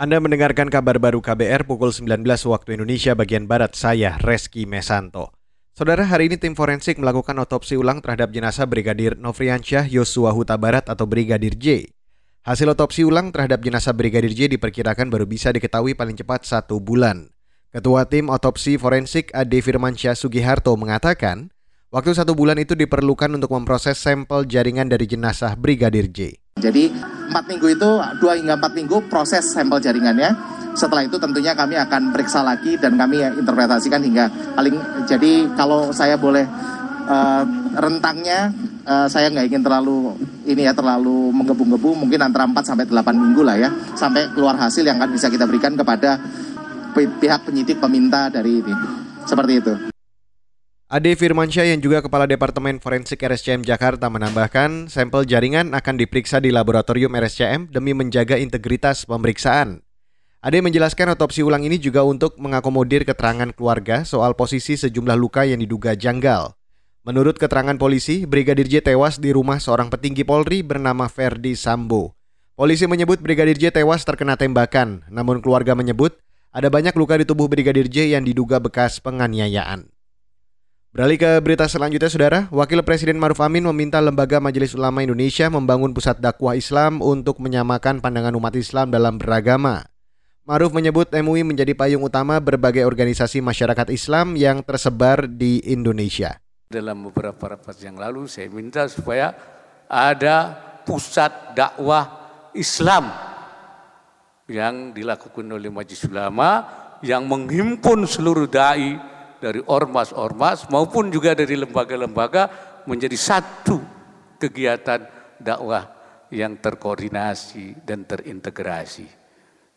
Anda mendengarkan kabar baru KBR pukul 19 waktu Indonesia bagian Barat, saya Reski Mesanto. Saudara, hari ini tim forensik melakukan otopsi ulang terhadap jenazah Brigadir Nofriansyah Yosua Huta Barat atau Brigadir J. Hasil otopsi ulang terhadap jenazah Brigadir J diperkirakan baru bisa diketahui paling cepat satu bulan. Ketua tim otopsi forensik Ade Firmansyah Sugiharto mengatakan, waktu satu bulan itu diperlukan untuk memproses sampel jaringan dari jenazah Brigadir J. Jadi empat minggu itu dua hingga empat minggu proses sampel jaringannya. Setelah itu tentunya kami akan periksa lagi dan kami interpretasikan hingga paling. Jadi kalau saya boleh uh, rentangnya uh, saya nggak ingin terlalu ini ya terlalu menggebu-gebu mungkin antara 4 sampai 8 minggu lah ya sampai keluar hasil yang akan bisa kita berikan kepada pihak penyidik peminta dari ini. Seperti itu. Ade Firmansyah yang juga Kepala Departemen Forensik RSCM Jakarta menambahkan, sampel jaringan akan diperiksa di laboratorium RSCM demi menjaga integritas pemeriksaan. Ade menjelaskan otopsi ulang ini juga untuk mengakomodir keterangan keluarga soal posisi sejumlah luka yang diduga janggal. Menurut keterangan polisi, Brigadir J tewas di rumah seorang petinggi Polri bernama Ferdi Sambo. Polisi menyebut Brigadir J tewas terkena tembakan, namun keluarga menyebut ada banyak luka di tubuh Brigadir J yang diduga bekas penganiayaan. Beralih ke berita selanjutnya, Saudara. Wakil Presiden Maruf Amin meminta Lembaga Majelis Ulama Indonesia membangun pusat dakwah Islam untuk menyamakan pandangan umat Islam dalam beragama. Maruf menyebut MUI menjadi payung utama berbagai organisasi masyarakat Islam yang tersebar di Indonesia. Dalam beberapa rapat yang lalu saya minta supaya ada pusat dakwah Islam yang dilakukan oleh Majelis Ulama yang menghimpun seluruh dai dari ormas-ormas maupun juga dari lembaga-lembaga menjadi satu kegiatan dakwah yang terkoordinasi dan terintegrasi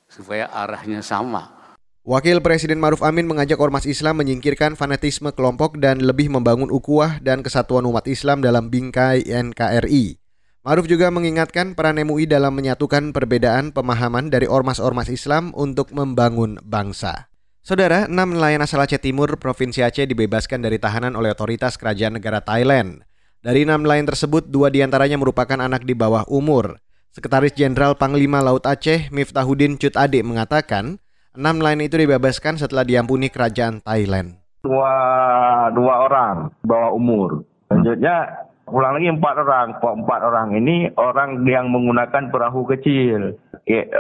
supaya arahnya sama. Wakil Presiden Maruf Amin mengajak ormas Islam menyingkirkan fanatisme kelompok dan lebih membangun ukuah dan kesatuan umat Islam dalam bingkai NKRI. Maruf juga mengingatkan peran MUI dalam menyatukan perbedaan pemahaman dari ormas-ormas Islam untuk membangun bangsa. Saudara, enam nelayan asal Aceh Timur, Provinsi Aceh dibebaskan dari tahanan oleh otoritas kerajaan negara Thailand. Dari enam nelayan tersebut, dua di antaranya merupakan anak di bawah umur. Sekretaris Jenderal Panglima Laut Aceh, Miftahudin Cut Ade mengatakan, enam nelayan itu dibebaskan setelah diampuni kerajaan Thailand. Dua, dua orang bawah umur. Selanjutnya ulang lagi empat orang. Empat orang ini orang yang menggunakan perahu kecil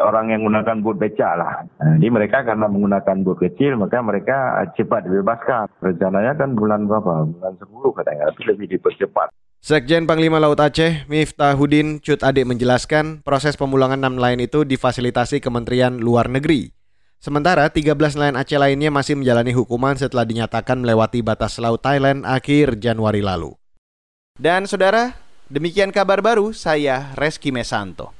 orang yang menggunakan bot becak lah. Jadi mereka karena menggunakan bot kecil maka mereka cepat dibebaskan. Rencananya kan bulan berapa? Bulan 10 katanya, tapi lebih dipercepat. Sekjen Panglima Laut Aceh, Miftahudin Cut Adik menjelaskan proses pemulangan enam nelayan itu difasilitasi Kementerian Luar Negeri. Sementara 13 nelayan Aceh lainnya masih menjalani hukuman setelah dinyatakan melewati batas laut Thailand akhir Januari lalu. Dan saudara, demikian kabar baru saya Reski Mesanto.